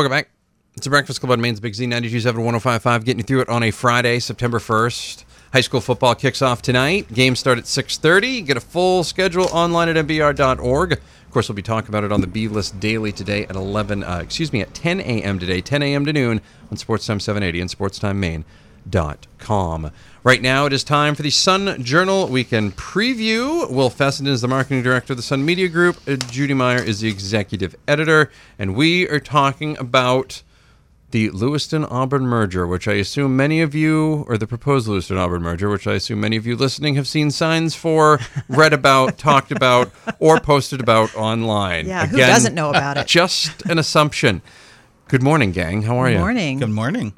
Welcome back. It's a Breakfast Club on Maine's Big Z 92.7 1055, getting you through it on a Friday, September 1st. High school football kicks off tonight. Games start at 6.30. Get a full schedule online at mbr.org. Of course, we'll be talking about it on the B List Daily today at 11, uh, excuse me, at 10 a.m. today, 10 a.m. to noon on Sports Time 780 and SportsTimeMaine.com. Right now, it is time for the Sun Journal Weekend Preview. Will Fessenden is the marketing director of the Sun Media Group. Uh, Judy Meyer is the executive editor. And we are talking about the Lewiston Auburn merger, which I assume many of you, or the proposed Lewiston Auburn merger, which I assume many of you listening have seen signs for, read about, talked about, or posted about online. Yeah, who doesn't know about it? Just an assumption. Good morning, gang. How are Good you? Good morning. Good morning.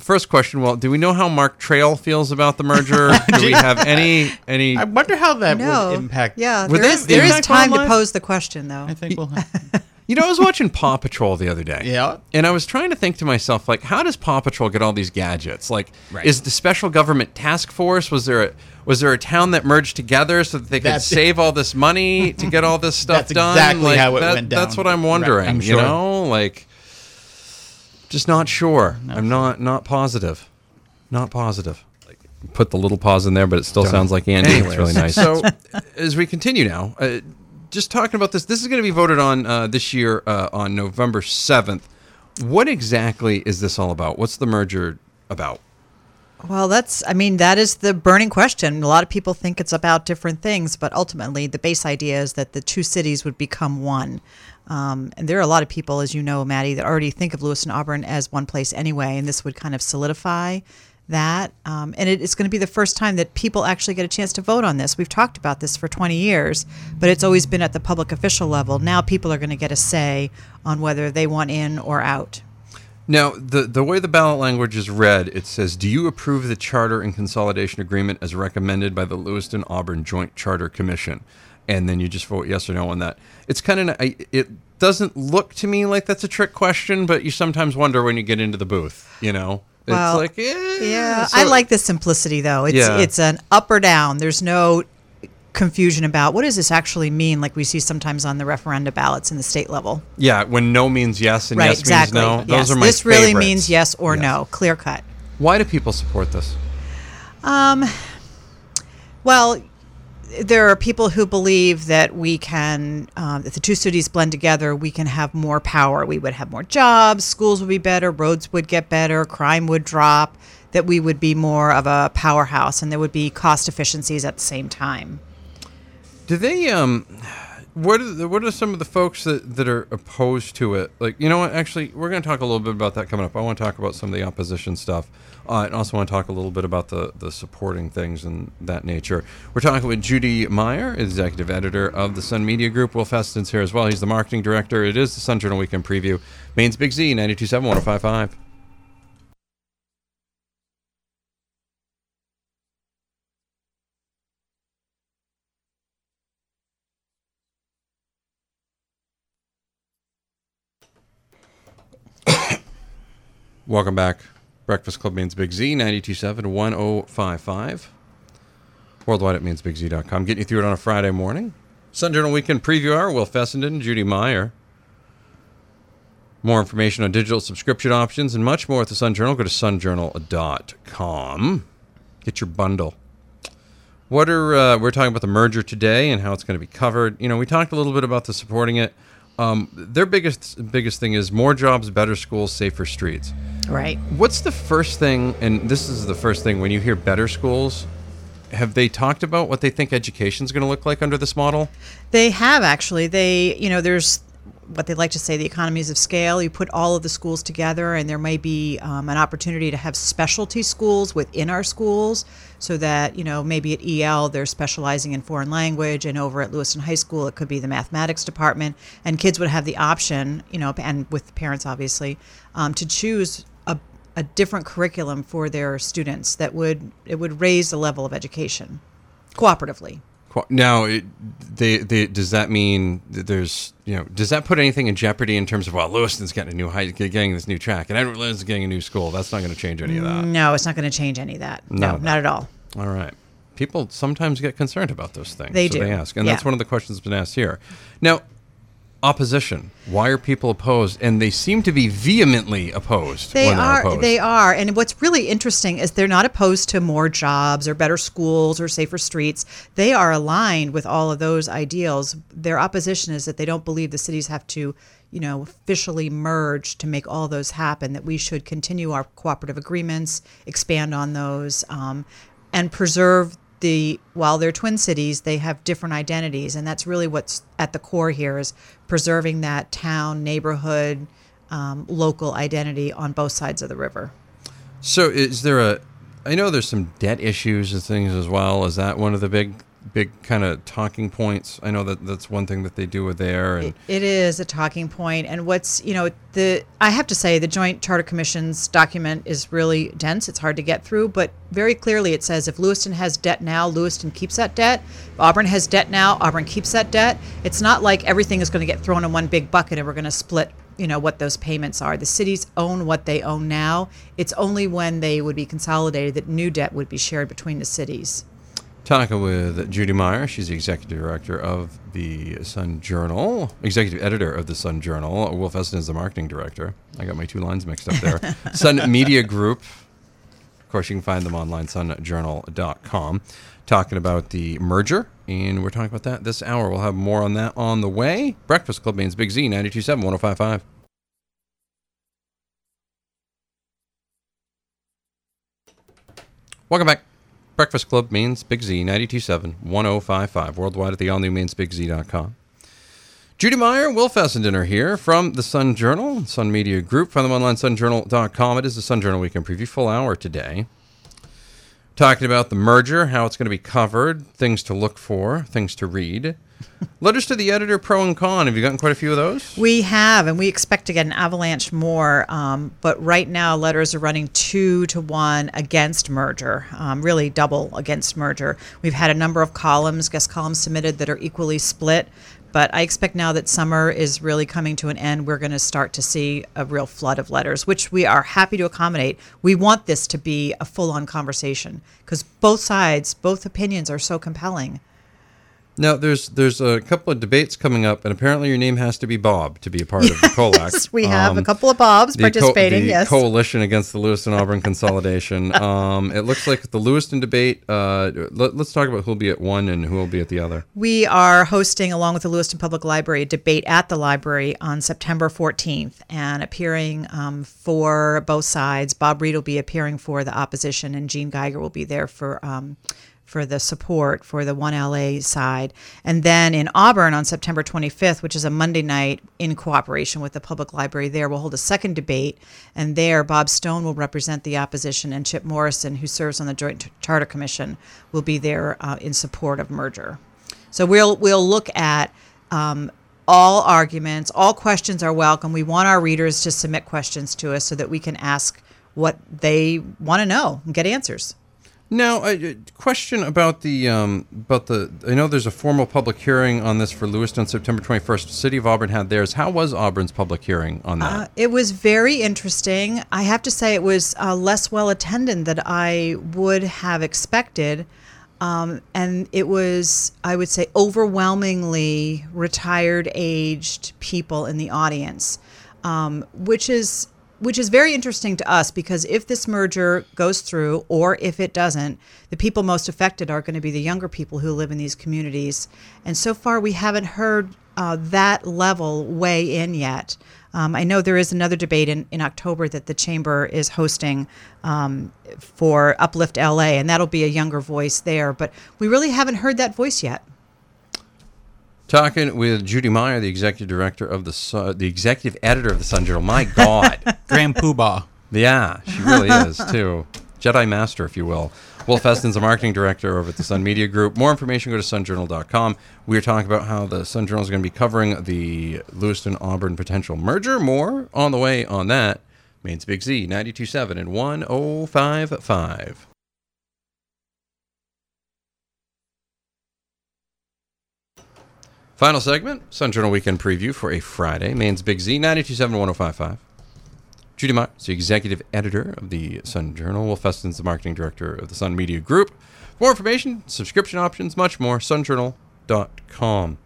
First question: Well, do we know how Mark Trail feels about the merger? do we have any any? I wonder how that No. would impact. Yeah, Would there that is, there is impact time online? to pose the question, though. I think we'll have. You know, I was watching Paw Patrol the other day. Yeah. And I was trying to think to myself, like, how does Paw Patrol get all these gadgets? Like, Right. is the special government task force? Was there a was there a town that merged together so that they could That's- save all this money to get all this stuff That's done? exactly Like, how it that- went That's what I'm Right, wondering. I'm You sure. know, like, just not sure. I'm not not positive. Not positive. Like, put the little pause in there, but it still sounds like Andy. It's really nice. So, as we continue now, uh, just talking about this, this is going to be voted on uh, this year uh, on November 7th. What exactly is this all about? What's the merger about? Well, that's, I mean, that is the burning question. A lot of people think it's about different things, but ultimately, the base idea is that the two cities would become one. Um, and there are a lot of people, as you know, Maddie, that already think of Lewiston Auburn as one place anyway, and this would kind of solidify that. Um, and it is going to be the first time that people actually get a chance to vote on this. We've talked about this for 20 years, but it's always been at the public official level. Now people are going to get a say on whether they want in or out. Now, the, the way the ballot language is read, it says, Do you approve the charter and consolidation agreement as recommended by the Lewiston Auburn Joint Charter Commission? And then you just vote yes or no on that. It's kind of, it doesn't look to me like that's a trick question, but you sometimes wonder when you get into the booth, you know? Well, it's like, eh, Yeah, so- I like the simplicity though. It's Yeah. it's an up or down. There's no confusion about what does this actually mean, like we see sometimes on the referenda ballots in the state level. Yeah, when no means yes and right, yes exactly. means no. Those are my this really favorites. means yes or Yes. no, clear cut. Why do people support this? um, Well, there are people who believe that we can, um, if the two cities blend together, we can have more power. We would have more jobs, schools would be better, roads would get better, crime would drop, that we would be more of a powerhouse and there would be cost efficiencies at the same time. Do they um what are the, what are some of the folks that, that are opposed to it? Like, you know what? Actually, we're going to talk a little bit about that coming up. I want to talk about some of the opposition stuff. Uh, and also want to talk a little bit about the, the supporting things and that nature. We're talking with Judy Meyer, executive editor of the Sun Media Group. Will Fessenden's here as well. He's the marketing director. It is the Sun Journal Weekend Preview. Maine's Big Z, 92.7, 105.5. Welcome back. Breakfast Club Maine's Big Z, 92.7 1055. Worldwide at mainesbigz.com. Getting you through it on a Friday morning. Sun Journal Weekend Preview Hour. Will Fessenden, Judy Meyer. More information on digital subscription options and much more at the Sun Journal. Go to sunjournal.com. Get your bundle. What are uh, we're talking about the merger today and how it's going to be covered? You know, we talked a little bit about the supporting it. Um, their biggest biggest thing is more jobs, better schools, safer streets. Right. What's the first thing, and this is the first thing, when you hear better schools, have they talked about what they think education's going to look like under this model? They have actually. They, you know, there's what they like to say the economies of scale. You put all of the schools together, and there may be um, an opportunity to have specialty schools within our schools, so that you know maybe at EL they're specializing in foreign language, and over at Lewiston High School it could be the mathematics department, and kids would have the option, you know, and with parents obviously, um, to choose a, different curriculum for their students that would it would raise the level of education cooperatively. Now, it, they, they, does that mean that there's, you know, does that put anything in jeopardy in terms of, well, Lewiston's getting a new high, getting this new track, and Edward Little's getting a new school? That's not going to change any of that. No, it's not going to change any of that. None No, of that. not at all. All right. People sometimes get concerned about those things. They so do. They ask, and Yeah. that's one of the questions that's been asked here. Now, opposition. Why are people opposed? And they seem to be vehemently opposed. They are. opposed. They are. And what's really interesting is they're not opposed to more jobs or better schools or safer streets. They are aligned with all of those ideals. Their opposition is that they don't believe the cities have to, you know, officially merge to make all those happen. That we should continue our cooperative agreements, expand on those, um, and preserve the while they're twin cities they have different identities and that's really what's at the core here is preserving that town neighborhood um, local identity on both sides of the river So is there a? I know there's some debt issues and things as well. Is that one of the big, big kind of talking points? I know that that's one thing that they do with there, and it is a talking point. point and what's you know the i have to say the joint charter commission's document is really dense. It's hard to get through but very clearly it says if lewiston has debt now lewiston keeps that debt. If auburn has debt now auburn keeps that debt. It's not like everything is going to get thrown in one big bucket and we're going to split you know what those payments are. The cities own what they own now. It's only when they would be consolidated that new debt would be shared between the cities talking with Judy Meyer. She's the executive director of the Sun Journal, executive editor of the Sun Journal. Will Fessenden is the marketing director. I got my two lines mixed up there. Sun Media Group. Of course, you can find them online, sunjournal.com. Talking about the merger, and we're talking about that this hour. We'll have more on that on the way. Breakfast Club Maine's Big Z, 927 1055. Welcome back. Breakfast Club Maine's Big Z, 927 1055. Worldwide at the all new mainesbigz.com. Judy Meyer, Will Fessenden are here from the Sun Journal, Sun Media Group. Find them online, sunjournal.com. It is the Sun Journal Weekend Preview, full hour today. Talking about the merger, how it's going to be covered, things to look for, things to read. Letters to the editor, pro and con. Have you gotten quite a few of those? We have, and we expect to get an avalanche more. Um, but right now, letters are running two to one against merger, um, really double against merger. We've had a number of columns, guest columns submitted that are equally split. But I expect now that summer is really coming to an end, we're going to start to see a real flood of letters, which we are happy to accommodate. We want this to be a full on conversation because both sides, both opinions are so compelling. Now, there's there's a couple of debates coming up, and apparently your name has to be Bob to be a part of the COLAC. We have Um, a couple of Bobs the co- the yes. coalition against the Lewiston Auburn consolidation. Um, it looks like the Lewiston debate. Uh, let, us talk about who'll be at one and who will be at the other. We are hosting, along with the Lewiston Public Library, a debate at the library on September 14th and appearing um, for both sides. Bob Reed will be appearing for the opposition, and Gene Geiger will be there for. For the support for the 1LA side. And then in Auburn on September 25th, which is a Monday night in cooperation with the public library there, we'll hold a second debate. And there, Bob Stone will represent the opposition, and Chip Morrison, who serves on the Joint Charter Commission, will be there uh, in support of merger. So we'll we'll look at um, all arguments, all questions are welcome. We want our readers to submit questions to us so that we can ask what they want to know and get answers. Now, a a question about the um, about the. I know there's a formal public hearing on this for Lewiston, September 21st. City of Auburn had theirs. How was Auburn's public hearing on that? Uh, it was very interesting. I have to say, it was uh, less well attended than I would have expected. Um, and it was, I would say, overwhelmingly retired aged people in the audience, um, which is which is very interesting to us because if this merger goes through or if it doesn't, the people most affected are going to be the younger people who live in these communities. And so far, we haven't heard uh, that level weigh in yet. Um, I know there is another debate in, in October that the chamber is hosting um, for Uplift LA, and that'll be a younger voice there. But we really haven't heard that voice yet. Talking with Judy Meyer, the executive director of the Sun, the executive editor of the Sun Journal. My God, Grand Poobah. yeah, she really is too. Jedi Master, if you will. Wolf Eston's a marketing director over at the Sun Media Group. More information, go to sunjournal.com. We are talking about how the Sun Journal is going to be covering the Lewiston Auburn potential merger. More on the way on that. Maine's Big Z, 92.7 and 105.5. Final segment, Sun Journal Weekend Preview for a Friday. Maine's Big Z, 92.7 1055. Judy Meyer is the executive editor of the Sun Journal. Will Fessenden's the marketing director of the Sun Media Group. For more information, subscription options, much more, sunjournal.com.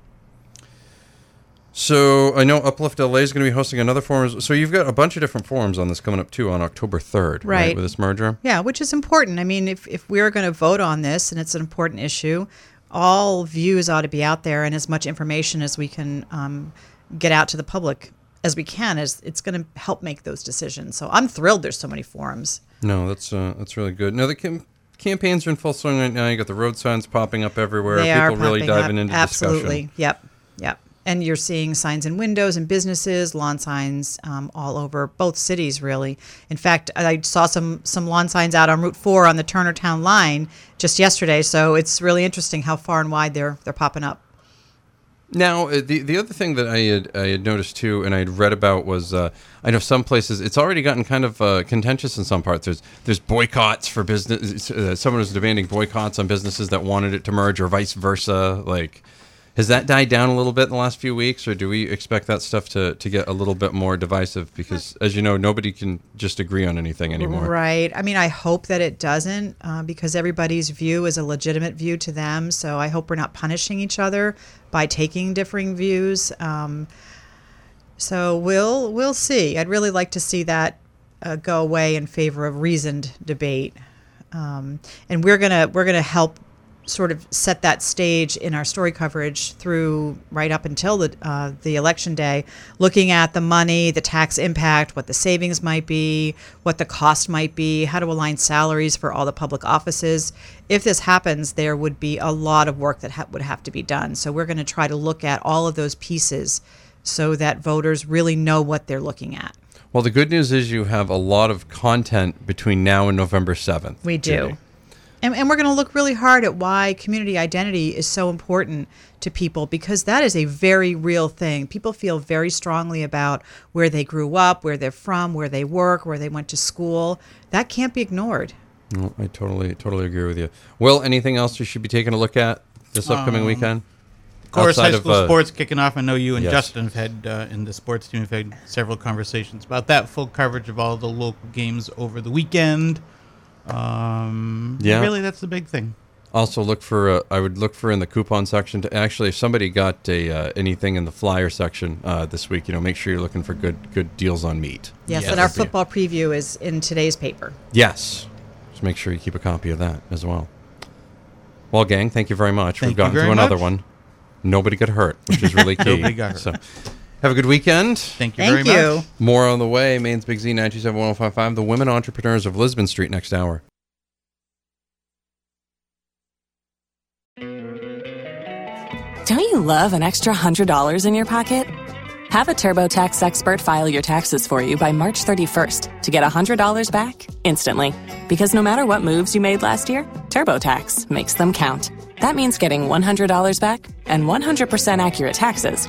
So I know Uplift LA is going to be hosting another forum. So you've got a bunch of different forums on this coming up too on October 3rd, Right. with this merger. Yeah, which is important. I mean, if, if we're going to vote on this and it's an important issue, all views ought to be out there and as much information as we can um, get out to the public as we can as it's going to help make those decisions. So I'm thrilled there's so many forums. No, that's uh, that's really good. No, the cam- campaigns are in full swing right now. You got the road signs popping up everywhere. They People are really diving up. into Absolutely. discussion. Absolutely. Yep. Yep. And you're seeing signs in windows and businesses, lawn signs um, all over both cities, really. In fact, I saw some some lawn signs out on Route Four on the Turner Town line just yesterday. So it's really interesting how far and wide they're they're popping up. Now, uh, the the other thing that I had I had noticed too, and I had read about was uh, I know some places it's already gotten kind of uh, contentious in some parts. There's there's boycotts for business. Uh, someone was demanding boycotts on businesses that wanted it to merge, or vice versa. Like, has that died down a little bit in the last few weeks, or do we expect that stuff to to get a little bit more divisive? Because as you know, nobody can just agree on anything anymore. Right. I mean, I hope that it doesn't, uh, because everybody's view is a legitimate view to them. So I hope we're not punishing each other by taking differing views. Um, so we'll we'll see. I'd really like to see that uh, go away in favor of reasoned debate, um, and we're gonna we're gonna help sort of set that stage in our story coverage through right up until the uh, the election day, looking at the money, the tax impact, what the savings might be, what the cost might be, how to align salaries for all the public offices. If this happens, there would be a lot of work that ha- would have to be done. So we're going to try to look at all of those pieces so that voters really know what they're looking at. Well, the good news is you have a lot of content between now and November seventh. We do. And, and we're going to look really hard at why community identity is so important to people because that is a very real thing. People feel very strongly about where they grew up, where they're from, where they work, where they went to school. That can't be ignored. No, I totally totally agree with you. Will anything else you should be taking a look at this upcoming weekend? Of course, Outside high of, school uh, sports kicking off. I know you and yes. Justin have had uh, in the sports team have had several conversations about that. Full coverage of all the local games over the weekend. Um, Yeah. really, that's the big thing. Also, look for uh, I would look for in the coupon section. To actually, if somebody got a uh, anything in the flyer section uh, this week, you know, make sure you're looking for good good deals on meat. Yes, Yes. and our football preview is in today's paper. Yes, just make sure you keep a copy of that as well. Well, gang, thank you very much. Thank We've gotten to another much. one. Nobody got hurt, which is really key. Nobody got hurt. So, have a good weekend. Thank you Thank very you. much. More on the way. Maine's Big Z 927 The Women Entrepreneurs of Lisbon Street next hour. Don't you love an extra $100 in your pocket? Have a TurboTax expert file your taxes for you by March 31st to get $100 back instantly. Because no matter what moves you made last year, TurboTax makes them count. That means getting $100 back and 100% accurate taxes